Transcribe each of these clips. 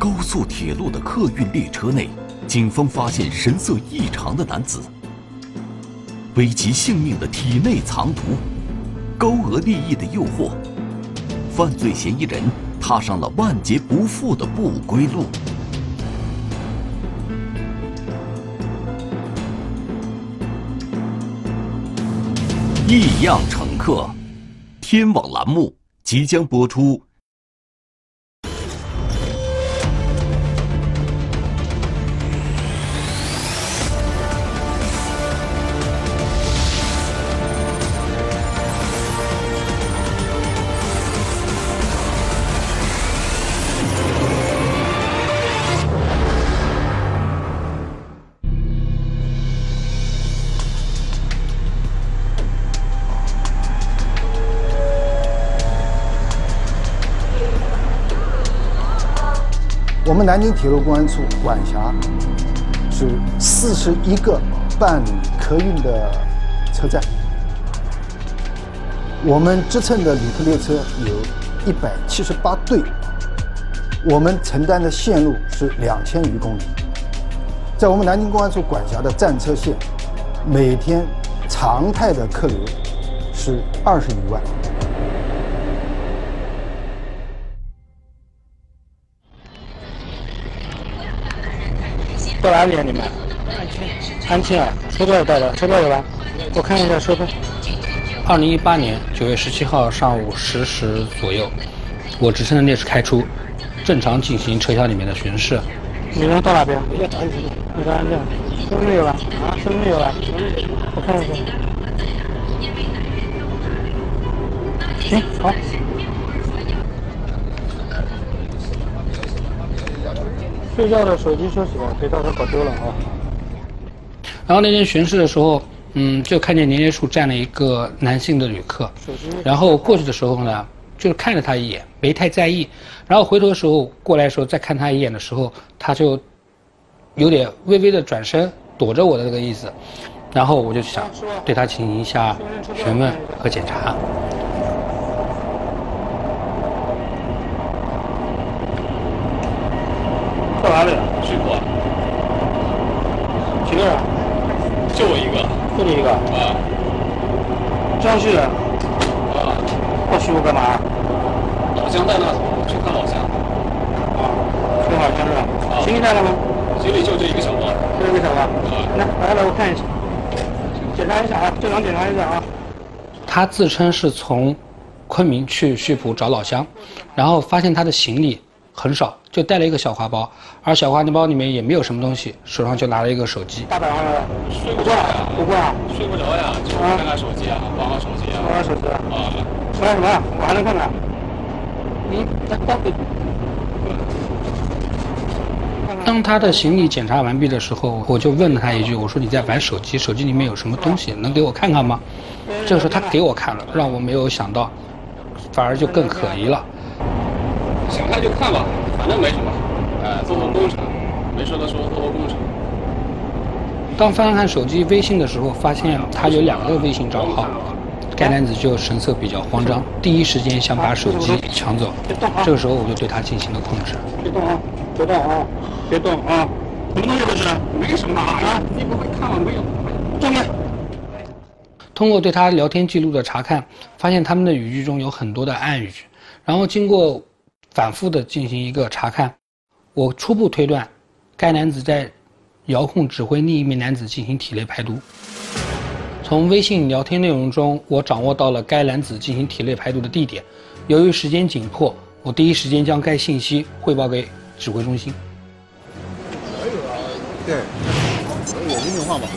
高速铁路的客运列车内，警方发现神色异常的男子。危及性命的体内藏毒，高额利益的诱惑，犯罪嫌疑人踏上了万劫不复的不归路。异样乘客，天网栏目即将播出。我们南京铁路公安处管辖是四十一个办理客运的车站，我们支撑的旅客列车有一百七十八对，我们承担的线路是两千余公里，在我们南京公安处管辖的站车线，每天常态的客流是二十余万。到哪里啊？你们？安庆。安庆啊？车票到了，车票有吧？我看一下车票。二零一八年九月十七号上午十时左右，我直升的列车开出，正常进行车厢里面的巡视。你们到哪边？你在安庆。你在安庆。身份证有吧？啊，身份证有吧？我看一下。行，好。睡觉的手机休息了，别到时候搞丢了啊。然后那天巡视的时候，嗯，就看见连接处站了一个男性的旅客，然后过去的时候呢，就是看了他一眼，没太在意。然后回头的时候过来的时候再看他一眼的时候，他就有点微微的转身躲着我的这个意思。然后我就想对他进行一下询问和检查。到哪里了？徐福，几个人？就我一个。就你一个？啊。江西人。啊。到徐福干嘛？老乡在那，去看老乡。啊，去看老乡是吧？啊。行李带了吗？行李就这一个小包。就这个小包。啊。来，来来，我看一下，检查一下啊，正常检查一下啊。他自称是从昆明去溆浦找老乡，然后发现他的行李很少。就带了一个小挎包，而小挎包里面也没有什么东西，手上就拿了一个手机。大晚上的，睡不着呀？不过啊，睡不着呀，就看看手机啊，玩玩手机啊。玩玩手机啊？啊。玩什么？我还能看看。当他的行李检查完毕的时候，我就问了他一句：“我说你在玩手机，手机里面有什么东西？能给我看看吗？”这个时候他给我看了，让我没有想到，反而就更可疑了。想看就看吧。反正没什么，哎，做做工程，没事的时候做做工程。当翻看手机微信的时候，发现他有两个微信账号，该男子就神色比较慌张，第一时间想把手机抢走。这个时候我就对他进行了控制。别动啊！别动啊！别动啊！什么东西这是？没什么啊！你不会看吗？没有。动开。通过对他聊天记录的查看，发现他们的语句中有很多的暗语，然后经过。反复的进行一个查看，我初步推断，该男子在遥控指挥另一名男子进行体内排毒。从微信聊天内容中，我掌握到了该男子进行体内排毒的地点。由于时间紧迫，我第一时间将该信息汇报给指挥中心。可以啊，对，有微信号吗？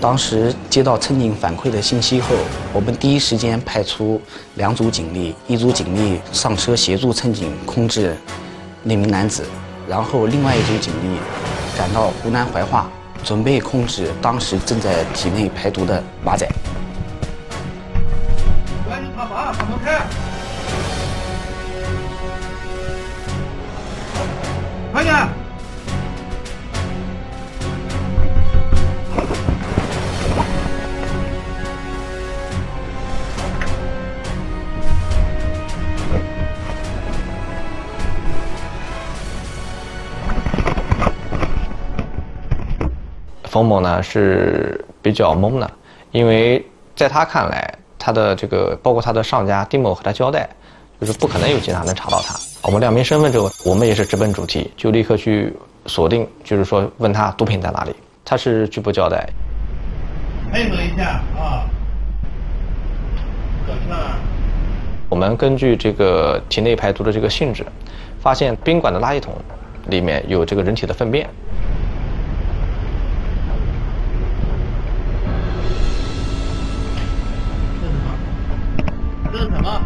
当时接到乘警反馈的信息后，我们第一时间派出两组警力，一组警力上车协助乘警控制那名男子，然后另外一组警力赶到湖南怀化，准备控制当时正在体内排毒的马仔。赶紧跑马，跑开！冯某呢是比较懵的，因为在他看来，他的这个包括他的上家丁某和他交代，就是不可能有警察能查到他。我们亮明身份之后，我们也是直奔主题，就立刻去锁定，就是说问他毒品在哪里，他是拒不交代。配合一下啊！可是啊，我们根据这个体内排毒的这个性质，发现宾馆的垃圾桶里面有这个人体的粪便。什么？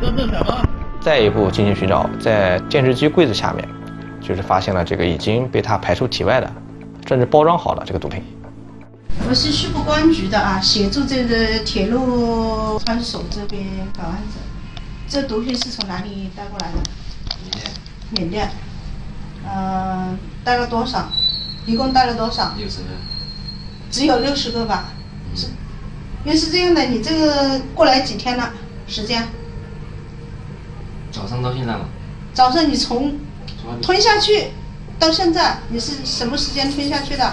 这是什么？再一步进行寻找，在电视机柜子下面，就是发现了这个已经被他排出体外的，甚至包装好的这个毒品。我是西部公安局的啊，协助这个铁路派出所这边搞案子。这毒品是从哪里带过来的？缅甸。缅甸。嗯，带了多少？一共带了多少？六十个。只有六十个吧？是。因为是这样的，你这个过来几天了？时间？早上到现在吗？早上你从吞下去到现在，你是什么时间吞下去的？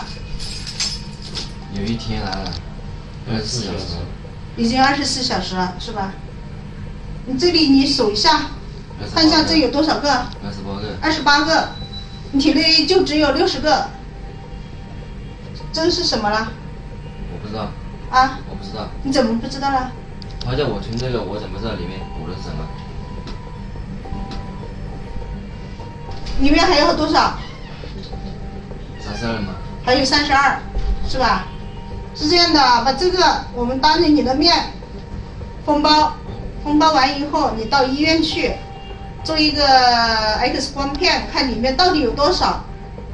有一天来了，二十四小时。已经二十四小时了，是吧？你这里你数一下，看一下这有多少个？二十八个。二十八个，你体内就只有六十个，这是什么了？我不知道。啊？我不知道。你怎么不知道了？而且我听这个，我怎么知道里面补的是什么？里面还有多少？三十二吗？还有三十二，是吧？是这样的，把这个我们当着你的面封包，封包完以后，你到医院去做一个 X 光片，看里面到底有多少。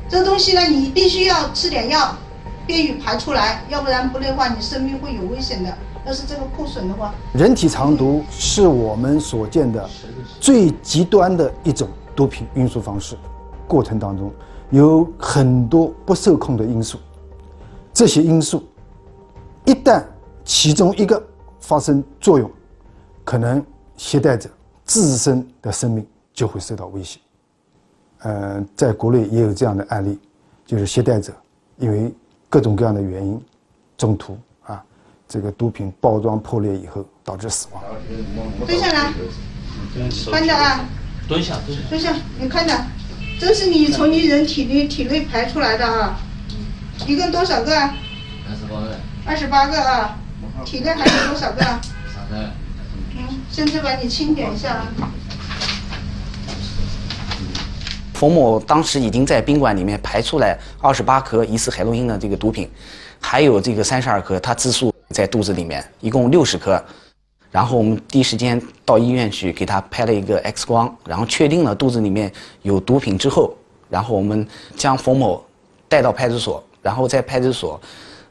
这个东西呢，你必须要吃点药，便于排出来，要不然不的话，你生命会有危险的。要是这个破损的话，人体藏毒是我们所见的最极端的一种毒品运输方式，过程当中有很多不受控的因素，这些因素一旦其中一个发生作用，可能携带者自身的生命就会受到威胁。呃，在国内也有这样的案例，就是携带者因为各种各样的原因，中途啊，这个毒品包装破裂以后导致死亡。蹲下来，看着啊，蹲下，蹲下，蹲下，你看着，这是你从你人体内体内排出来的啊，一共多少个？二十八个。二十八个啊，体内还有多少个？三十。嗯，现在把你清点一下啊。冯某当时已经在宾馆里面排出来二十八颗疑似海洛因的这个毒品，还有这个三十二颗，他自述在肚子里面，一共六十颗。然后我们第一时间到医院去给他拍了一个 X 光，然后确定了肚子里面有毒品之后，然后我们将冯某带到派出所，然后在派出所，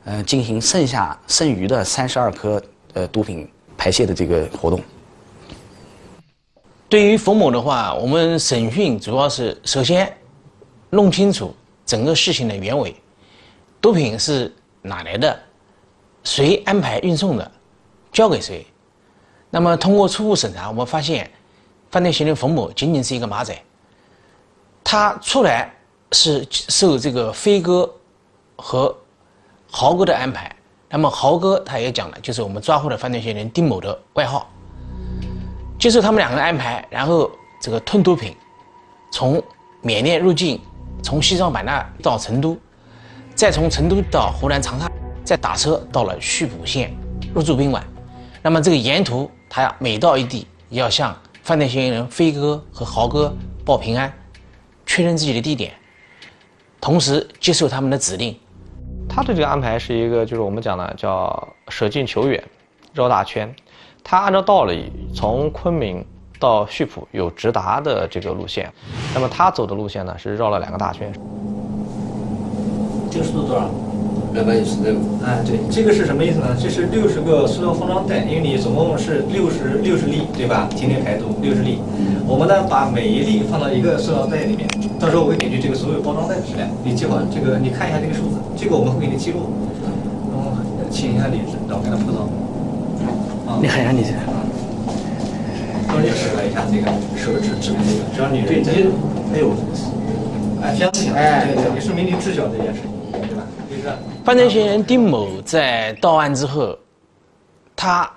呃，进行剩下剩余的三十二颗呃毒品排泄的这个活动。对于冯某的话，我们审讯主要是首先弄清楚整个事情的原委，毒品是哪来的，谁安排运送的，交给谁。那么通过初步审查，我们发现犯罪嫌疑人冯某仅仅是一个马仔，他出来是受这个飞哥和豪哥的安排。那么豪哥他也讲了，就是我们抓获的犯罪嫌疑人丁某的外号。接受他们两个人安排，然后这个吞毒品，从缅甸入境，从西双版纳到成都，再从成都到湖南长沙，再打车到了溆浦县入住宾馆。那么这个沿途，他要每到一地，要向犯罪嫌疑人飞哥和豪哥报平安，确认自己的地点，同时接受他们的指令。他的这个安排是一个，就是我们讲的叫舍近求远，绕大圈。他按照道理从昆明到溆浦有直达的这个路线，那么他走的路线呢是绕了两个大圈。这个速度多少？两百九十六。哎，对，这个是什么意思呢？这是六十个塑料封装袋，因为你总共是六十六十粒，对吧？今天排毒六十粒，我们呢把每一粒放到一个塑料袋里面，到时候我会根据这个所有包装袋的质量，你记好这个，你看一下这个数字，这个我们会给你记录。然后，请一下李指导，给他铺到。你看一下你这，帮你指了一下这个手指指的这个，只要你对这，哎呦，哎，相信，哎对对，也说明你知晓这件事情，对吧？就是犯罪嫌疑人丁某在到案之后，他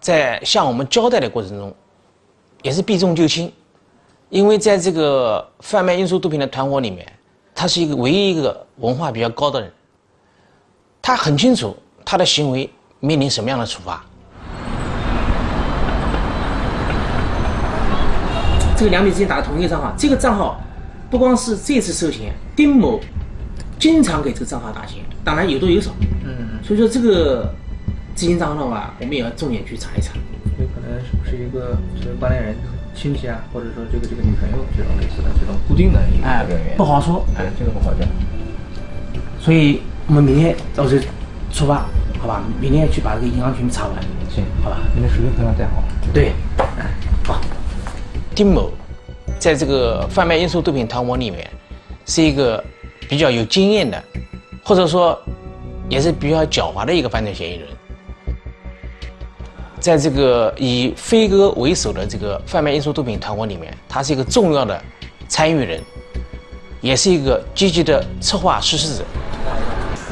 在向我们交代的过程中，也是避重就轻，因为在这个贩卖运输毒品的团伙里面，他是一个唯一一个文化比较高的人，他很清楚他的行为面临什么样的处罚。这个两笔之间打的同一个账号，这个账号不光是这次收钱，丁某经常给这个账号打钱，当然有多有少。嗯，所以说这个资金账号的话，我们也要重点去查一查。有可能是不是一个这个关联人亲戚啊，或者说这个这个女朋友这种类似的这种固定的一个哎人员？不好说哎，这个不好讲。所以我们明天到时候出发，好吧？明天去把这个银行全部查完。行，好吧？明天手机头上带好。对。丁某在这个贩卖运输毒品团伙里面，是一个比较有经验的，或者说也是比较狡猾的一个犯罪嫌疑人。在这个以飞哥为首的这个贩卖运输毒品团伙里面，他是一个重要的参与人，也是一个积极的策划实施者。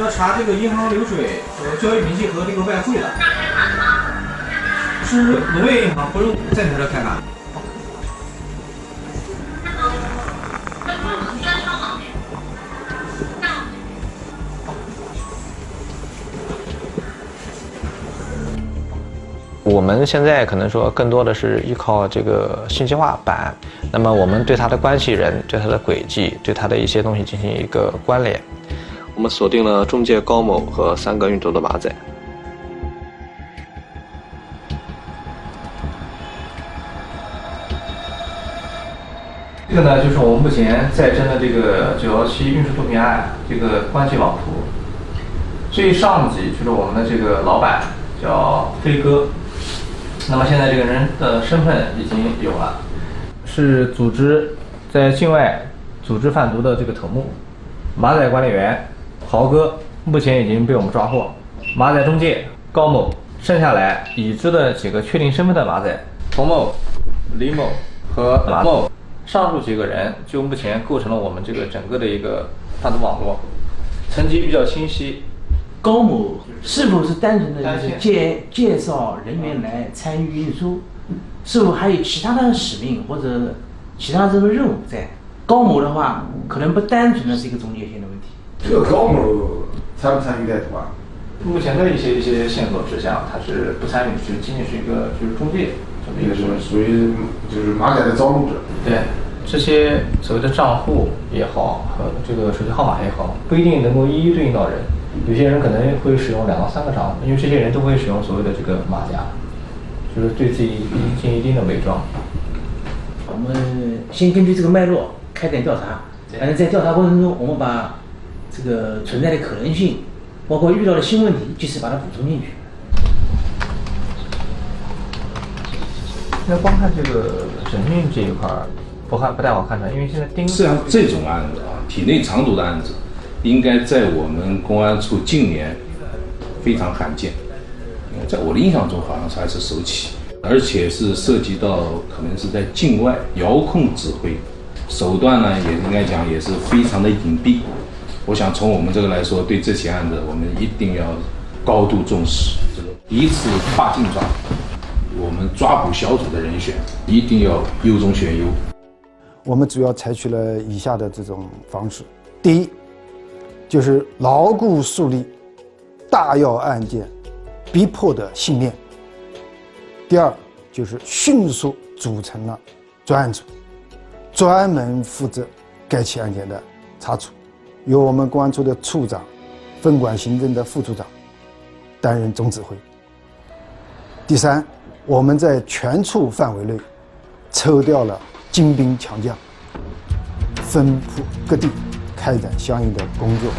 要查这个银行流水和交易明细和这个外汇的，是农业银行，不用在你这开卡。我们现在可能说更多的是依靠这个信息化版，那么我们对它的关系人、对它的轨迹、对它的一些东西进行一个关联。我们锁定了中介高某和三个运走的马仔。这个呢，就是我们目前在侦的这个九幺七运输毒品案这个关系网图。最上级就是我们的这个老板叫飞哥，那么现在这个人的身份已经有了，是组织在境外组织贩毒的这个头目，马仔管理员豪哥目前已经被我们抓获，马仔中介高某，剩下来已知的几个确定身份的马仔。童某、李某和马某，上述几个人就目前构成了我们这个整个的一个贩毒网络，层级比较清晰。高某是否是单纯的就是介介绍人员来参与运输，是否还有其他的使命或者其他这个任务在？高某的话，可能不单纯的是一个中介性的问题。这个高某参不参与带毒啊？目前的一些一些线索指向，他是不参与，就仅仅是一个就是中介这么一个身份。属于就是马仔的招募者。对，这些所谓的账户也好和这个手机号码也好，不一定能够一一对应到人。有些人可能会使用两到三个账户，因为这些人都会使用所谓的这个马甲，就是对自己进行一定的伪装。我们先根据这个脉络开展调查，反正在调查过程中，我们把这个存在的可能性，包括遇到的新问题，及时把它补充进去。那光看这个审讯这一块儿，不看不太好看出来，因为现在盯实际上这种案子啊，体内藏毒的案子，应该在我们公安处近年非常罕见。在我的印象中，好像是还是首起，而且是涉及到可能是在境外遥控指挥，手段呢也应该讲也是非常的隐蔽。我想从我们这个来说，对这起案子我们一定要高度重视。这个第一次跨境抓，我们抓捕小组的人选一定要优中选优。我们主要采取了以下的这种方式：第一，就是牢固树立大要案件逼迫的信念；第二，就是迅速组成了专案组，专门负责该起案件的查处，由我们公安处的处长、分管行政的副处长担任总指挥。第三，我们在全处范围内抽调了精兵强将，分布各地，开展相应的工作。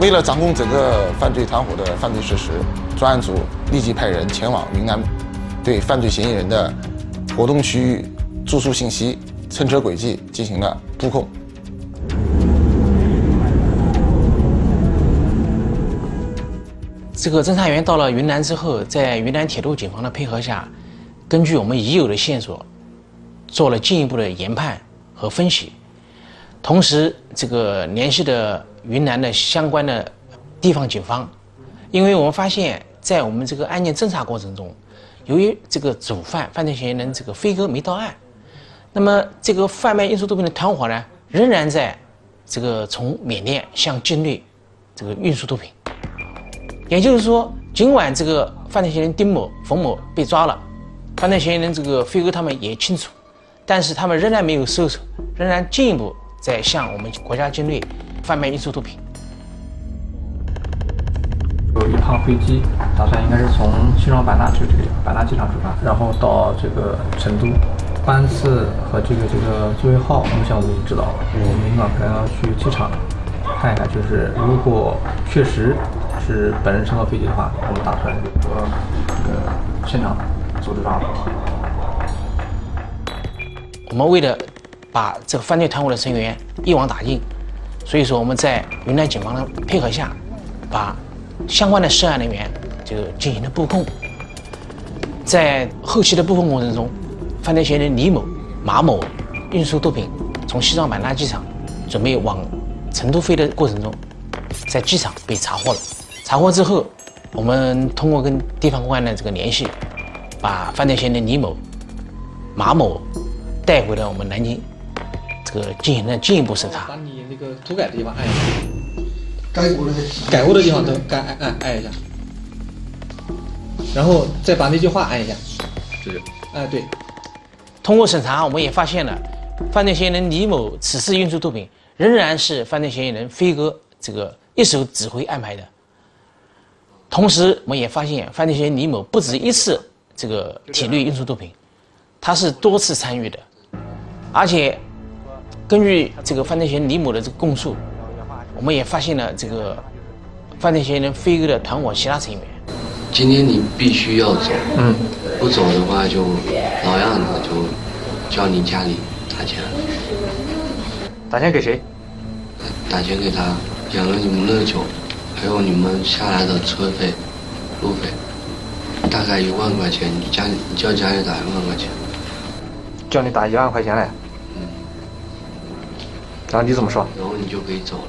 为了掌控整个犯罪团伙的犯罪事实，专案组立即派人前往云南，对犯罪嫌疑人的活动区域、住宿信息、乘车轨迹进行了布控。这个侦查员到了云南之后，在云南铁路警方的配合下，根据我们已有的线索，做了进一步的研判和分析，同时这个联系的云南的相关的地方警方，因为我们发现，在我们这个案件侦查过程中，由于这个主犯犯罪嫌疑人这个飞哥没到案，那么这个贩卖运输毒品的团伙呢，仍然在这个从缅甸向境内这个运输毒品。也就是说，尽管这个犯罪嫌疑人丁某、冯某被抓了，犯罪嫌疑人这个飞哥他们也清楚，但是他们仍然没有收手，仍然进一步在向我们国家境内贩卖运输毒品。有一趟飞机，打算应该是从西双版纳就这个地方版纳机场出发，然后到这个成都，班次和这个这个座位号，目前我们已经知道了。我们明晚可能要去机场看一看，就是如果确实。是本人乘坐飞机的话，我们打算和这个现场组织抓捕。我们为了把这个犯罪团伙的成员一网打尽，所以说我们在云南警方的配合下，把相关的涉案人员就进行了布控。在后期的布控过程中，犯罪嫌疑人李某、马某运输毒品从西双版纳机场准备往成都飞的过程中，在机场被查获了。查获之后，我们通过跟地方公安的这个联系，把犯罪嫌疑人李某、马某带回了我们南京，这个进行了进一步审查。把你那个涂改的地方按一下，改过的改过的地方都该按按按一下，然后再把那句话按一下。是。哎，对。通过审查，我们也发现了犯罪嫌疑人李某此次运输毒品仍然是犯罪嫌疑人飞哥这个一手指挥安排的。同时，我们也发现犯罪嫌疑人李某不止一次这个体内运输毒品，他是多次参与的，而且根据这个犯罪嫌疑人李某的这个供述，我们也发现了这个犯罪嫌疑人飞哥的团伙其他成员。今天你必须要走，嗯，不走的话就老样子，就叫你家里打钱。打钱给谁？打钱给他养了你们那么久。还有你们下来的车费、路费，大概一万块钱。你家里，你叫家里打一万块钱，叫你打一万块钱来。嗯。然后你怎么说？然后你就可以走了。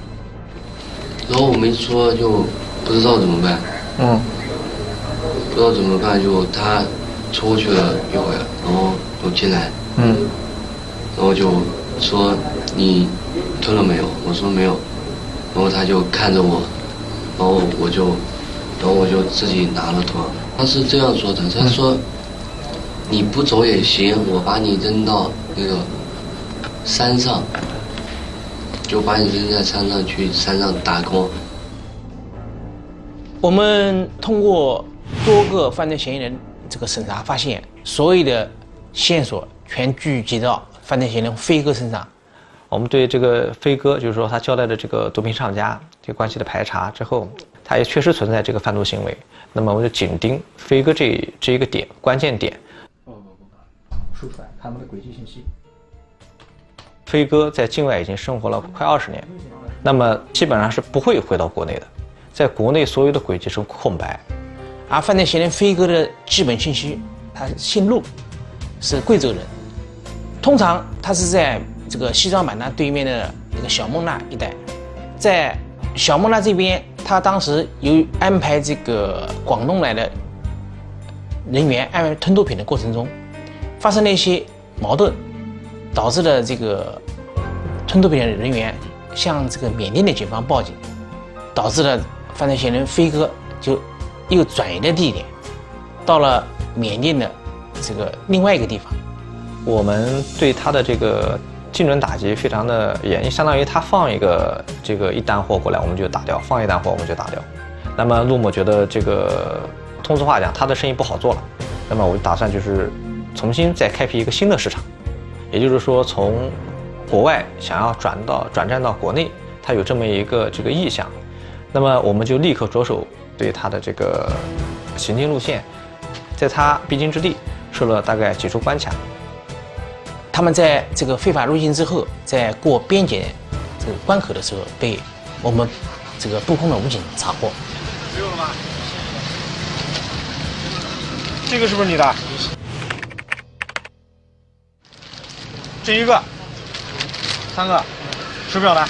然后我没说，就不知道怎么办。嗯。不知道怎么办，就他出去了一会儿，然后又进来。嗯。然后就说你吞了没有？我说没有。然后他就看着我。然后我就，然后我就自己拿了吞。他是这样说的，他说：“你不走也行，我把你扔到那个山上，就把你扔在山上去山上打工。”我们通过多个犯罪嫌疑人这个审查，发现所有的线索全聚集到犯罪嫌疑人飞哥身上。我们对这个飞哥，就是说他交代的这个毒品上家。这关系的排查之后，他也确实存在这个贩毒行为。那么我就紧盯飞哥这这一个点关键点。不不不，说出来他们的轨迹信息。飞哥在境外已经生活了快二十年，那么基本上是不会回到国内的，在国内所有的轨迹是空白。而犯罪嫌疑人飞哥的基本信息，他姓陆，是贵州人，通常他是在这个西双版纳对面的那个小勐腊一带，在。小孟拉这边，他当时由于安排这个广东来的人员安排吞毒品的过程中，发生了一些矛盾，导致了这个吞毒品的人员向这个缅甸的警方报警，导致了犯罪嫌疑人飞哥就又转移了地点，到了缅甸的这个另外一个地方。我们对他的这个。精准打击非常的严，相当于他放一个这个一单货过来，我们就打掉；放一单货我们就打掉。那么陆某觉得这个通俗话讲，他的生意不好做了。那么我就打算就是重新再开辟一个新的市场，也就是说从国外想要转到转战到国内，他有这么一个这个意向。那么我们就立刻着手对他的这个行进路线，在他必经之地设了大概几处关卡。他们在这个非法入境之后，在过边检这个关口的时候，被我们这个布控的武警查获。没有了吗？这个是不是你的？这一个，三个，手表呢？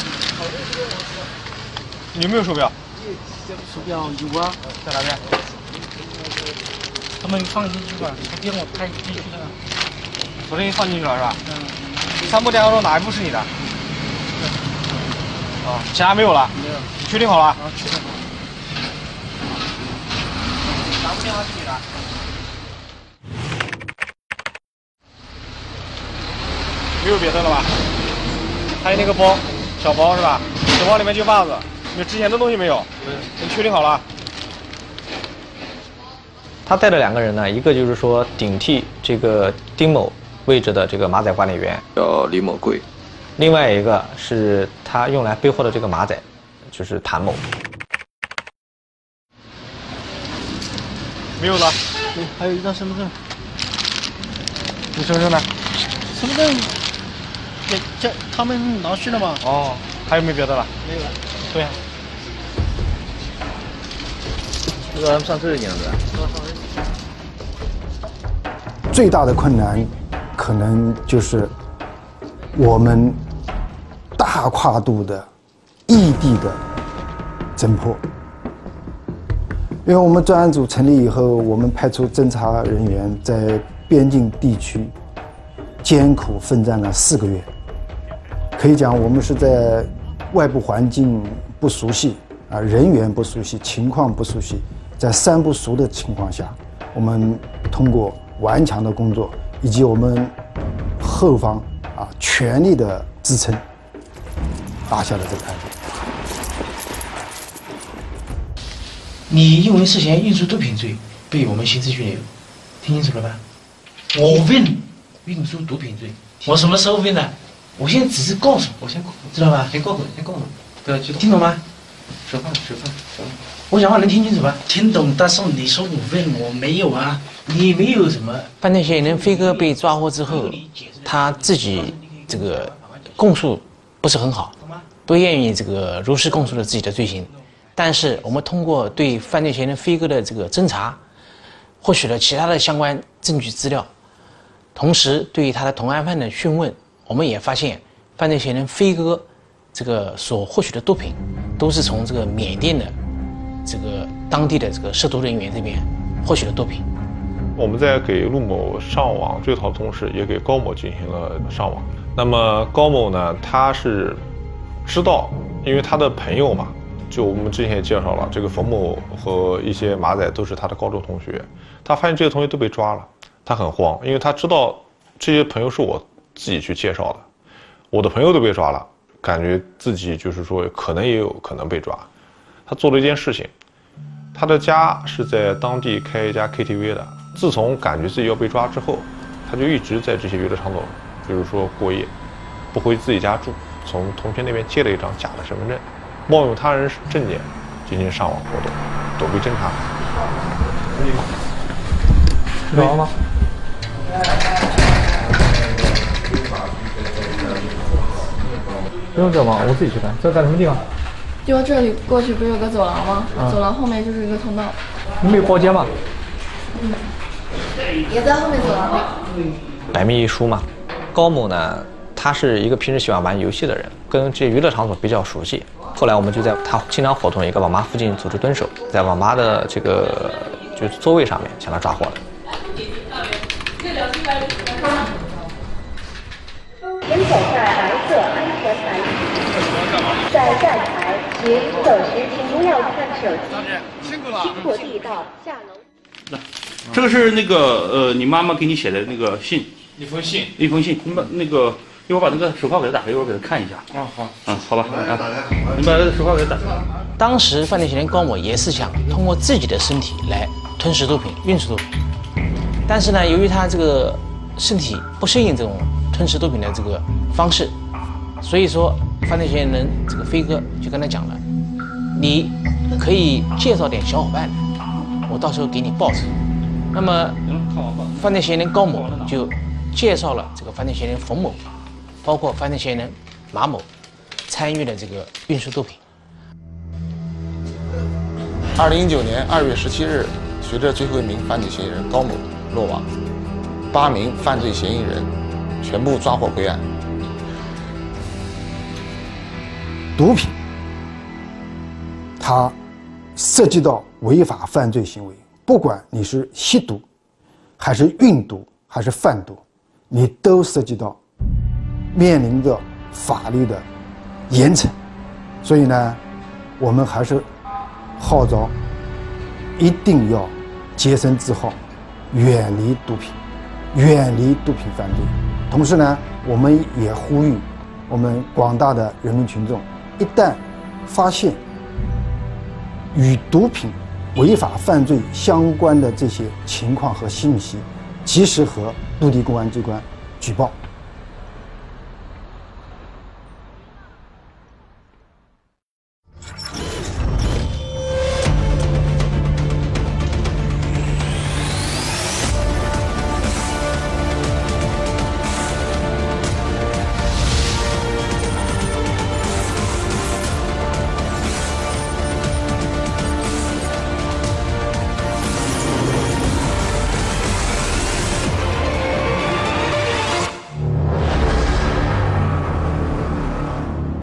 你有没有手表？手表有啊，在哪边？他们放进去吧，他给我拍进去了。昨天放进去了是吧？嗯。三部电话中哪一部是你的？啊，其他没有了。没有。确定好了？啊，确定好了。哪部电话是你的？没有别的了吧？还有那个包，小包是吧？小包里面就袜子，有值钱的东西没有？你确定好了？他带的两个人呢，一个就是说顶替这个丁某位置的这个马仔管理员，叫李某贵；另外一个是他用来背货的这个马仔，就是谭某。没有了。对，还有一张身份证。你身份证呢？身份证，给这他们拿去了吗？哦，还有没有别的了？没有了。对呀。这个上这个样子。最大的困难，可能就是我们大跨度的异地的侦破。因为我们专案组成立以后，我们派出侦查人员在边境地区艰苦奋战了四个月。可以讲，我们是在外部环境不熟悉啊，人员不熟悉，情况不熟悉，在三不熟的情况下，我们通过顽强的工作以及我们后方啊全力的支撑，打下了这个案子。你因为涉嫌运输毒品罪被我们刑事拘留，听清楚了吧？我问运输毒品罪，我什么时候问的？我现在只是告诉，我先知道吧？先告诉，先告诉，不要激动，听懂吗？吃饭，吃饭，吃饭。我讲话能听清楚吧？听懂，但是你说我问我没有啊，你没有什么？犯罪嫌疑人飞哥被抓获之后，他自己这个供述不是很好，不愿意这个如实供述了自己的罪行。但是我们通过对犯罪嫌疑人飞哥的这个侦查，获取了其他的相关证据资料，同时对于他的同案犯的讯问，我们也发现犯罪嫌疑人飞哥这个所获取的毒品，都是从这个缅甸的这个当地的这个涉毒人员这边获取的毒品。我们在给陆某上网追逃的同时，也给高某进行了上网。那么高某呢，他是知道，因为他的朋友嘛。就我们之前也介绍了，这个冯某和一些马仔都是他的高中同学。他发现这些同学都被抓了，他很慌，因为他知道这些朋友是我自己去介绍的，我的朋友都被抓了，感觉自己就是说可能也有可能被抓。他做了一件事情，他的家是在当地开一家 KTV 的。自从感觉自己要被抓之后，他就一直在这些娱乐场所，比如说过夜，不回自己家住，从同学那边借了一张假的身份证。冒用他人证件进行上网活动，躲避侦查。知道了吗？不用这忙，我自己去看。这在什么地方？就这里过去不是有个走廊吗？啊走廊后面就是一个通道。你没有包间吗？嗯，也在后面走廊。百密一疏嘛。高某呢，他是一个平时喜欢玩游戏的人，跟这些娱乐场所比较熟悉。后来我们就在他经常活动一个网吧附近组织蹲守，在网吧的这个就是座位上面将他抓获了。在站台请走时请不要看手机，辛苦了，经过地道下楼。这个是那个呃，你妈妈给你写的那个信，一封信，一封信。你把那个一会儿把那个手铐给他打开，一会儿给他看一下。啊好，嗯，好吧，啊，你把手铐给他打开。当时犯罪嫌疑人高某也是想通过自己的身体来吞食毒品、运输毒品，但是呢，由于他这个身体不适应这种吞食毒品的这个方式，所以说犯罪嫌疑人这个飞哥就跟他讲了，你可以介绍点小伙伴，我到时候给你报酬。那么犯罪嫌疑人高某就介绍了这个犯罪嫌疑人冯某，包括犯罪嫌疑人马某参与了这个运输毒品。二零一九年二月十七日，随着最后一名犯罪嫌疑人高某落网，八名犯罪嫌疑人全部抓获归案。毒品，它涉及到违法犯罪行为，不管你是吸毒，还是运毒，还是贩毒，你都涉及到面临着法律的严惩。所以呢，我们还是号召一定要洁身自好，远离毒品，远离毒品犯罪。同时呢，我们也呼吁我们广大的人民群众。一旦发现与毒品违法犯罪相关的这些情况和信息，及时和陆地公安机关举报。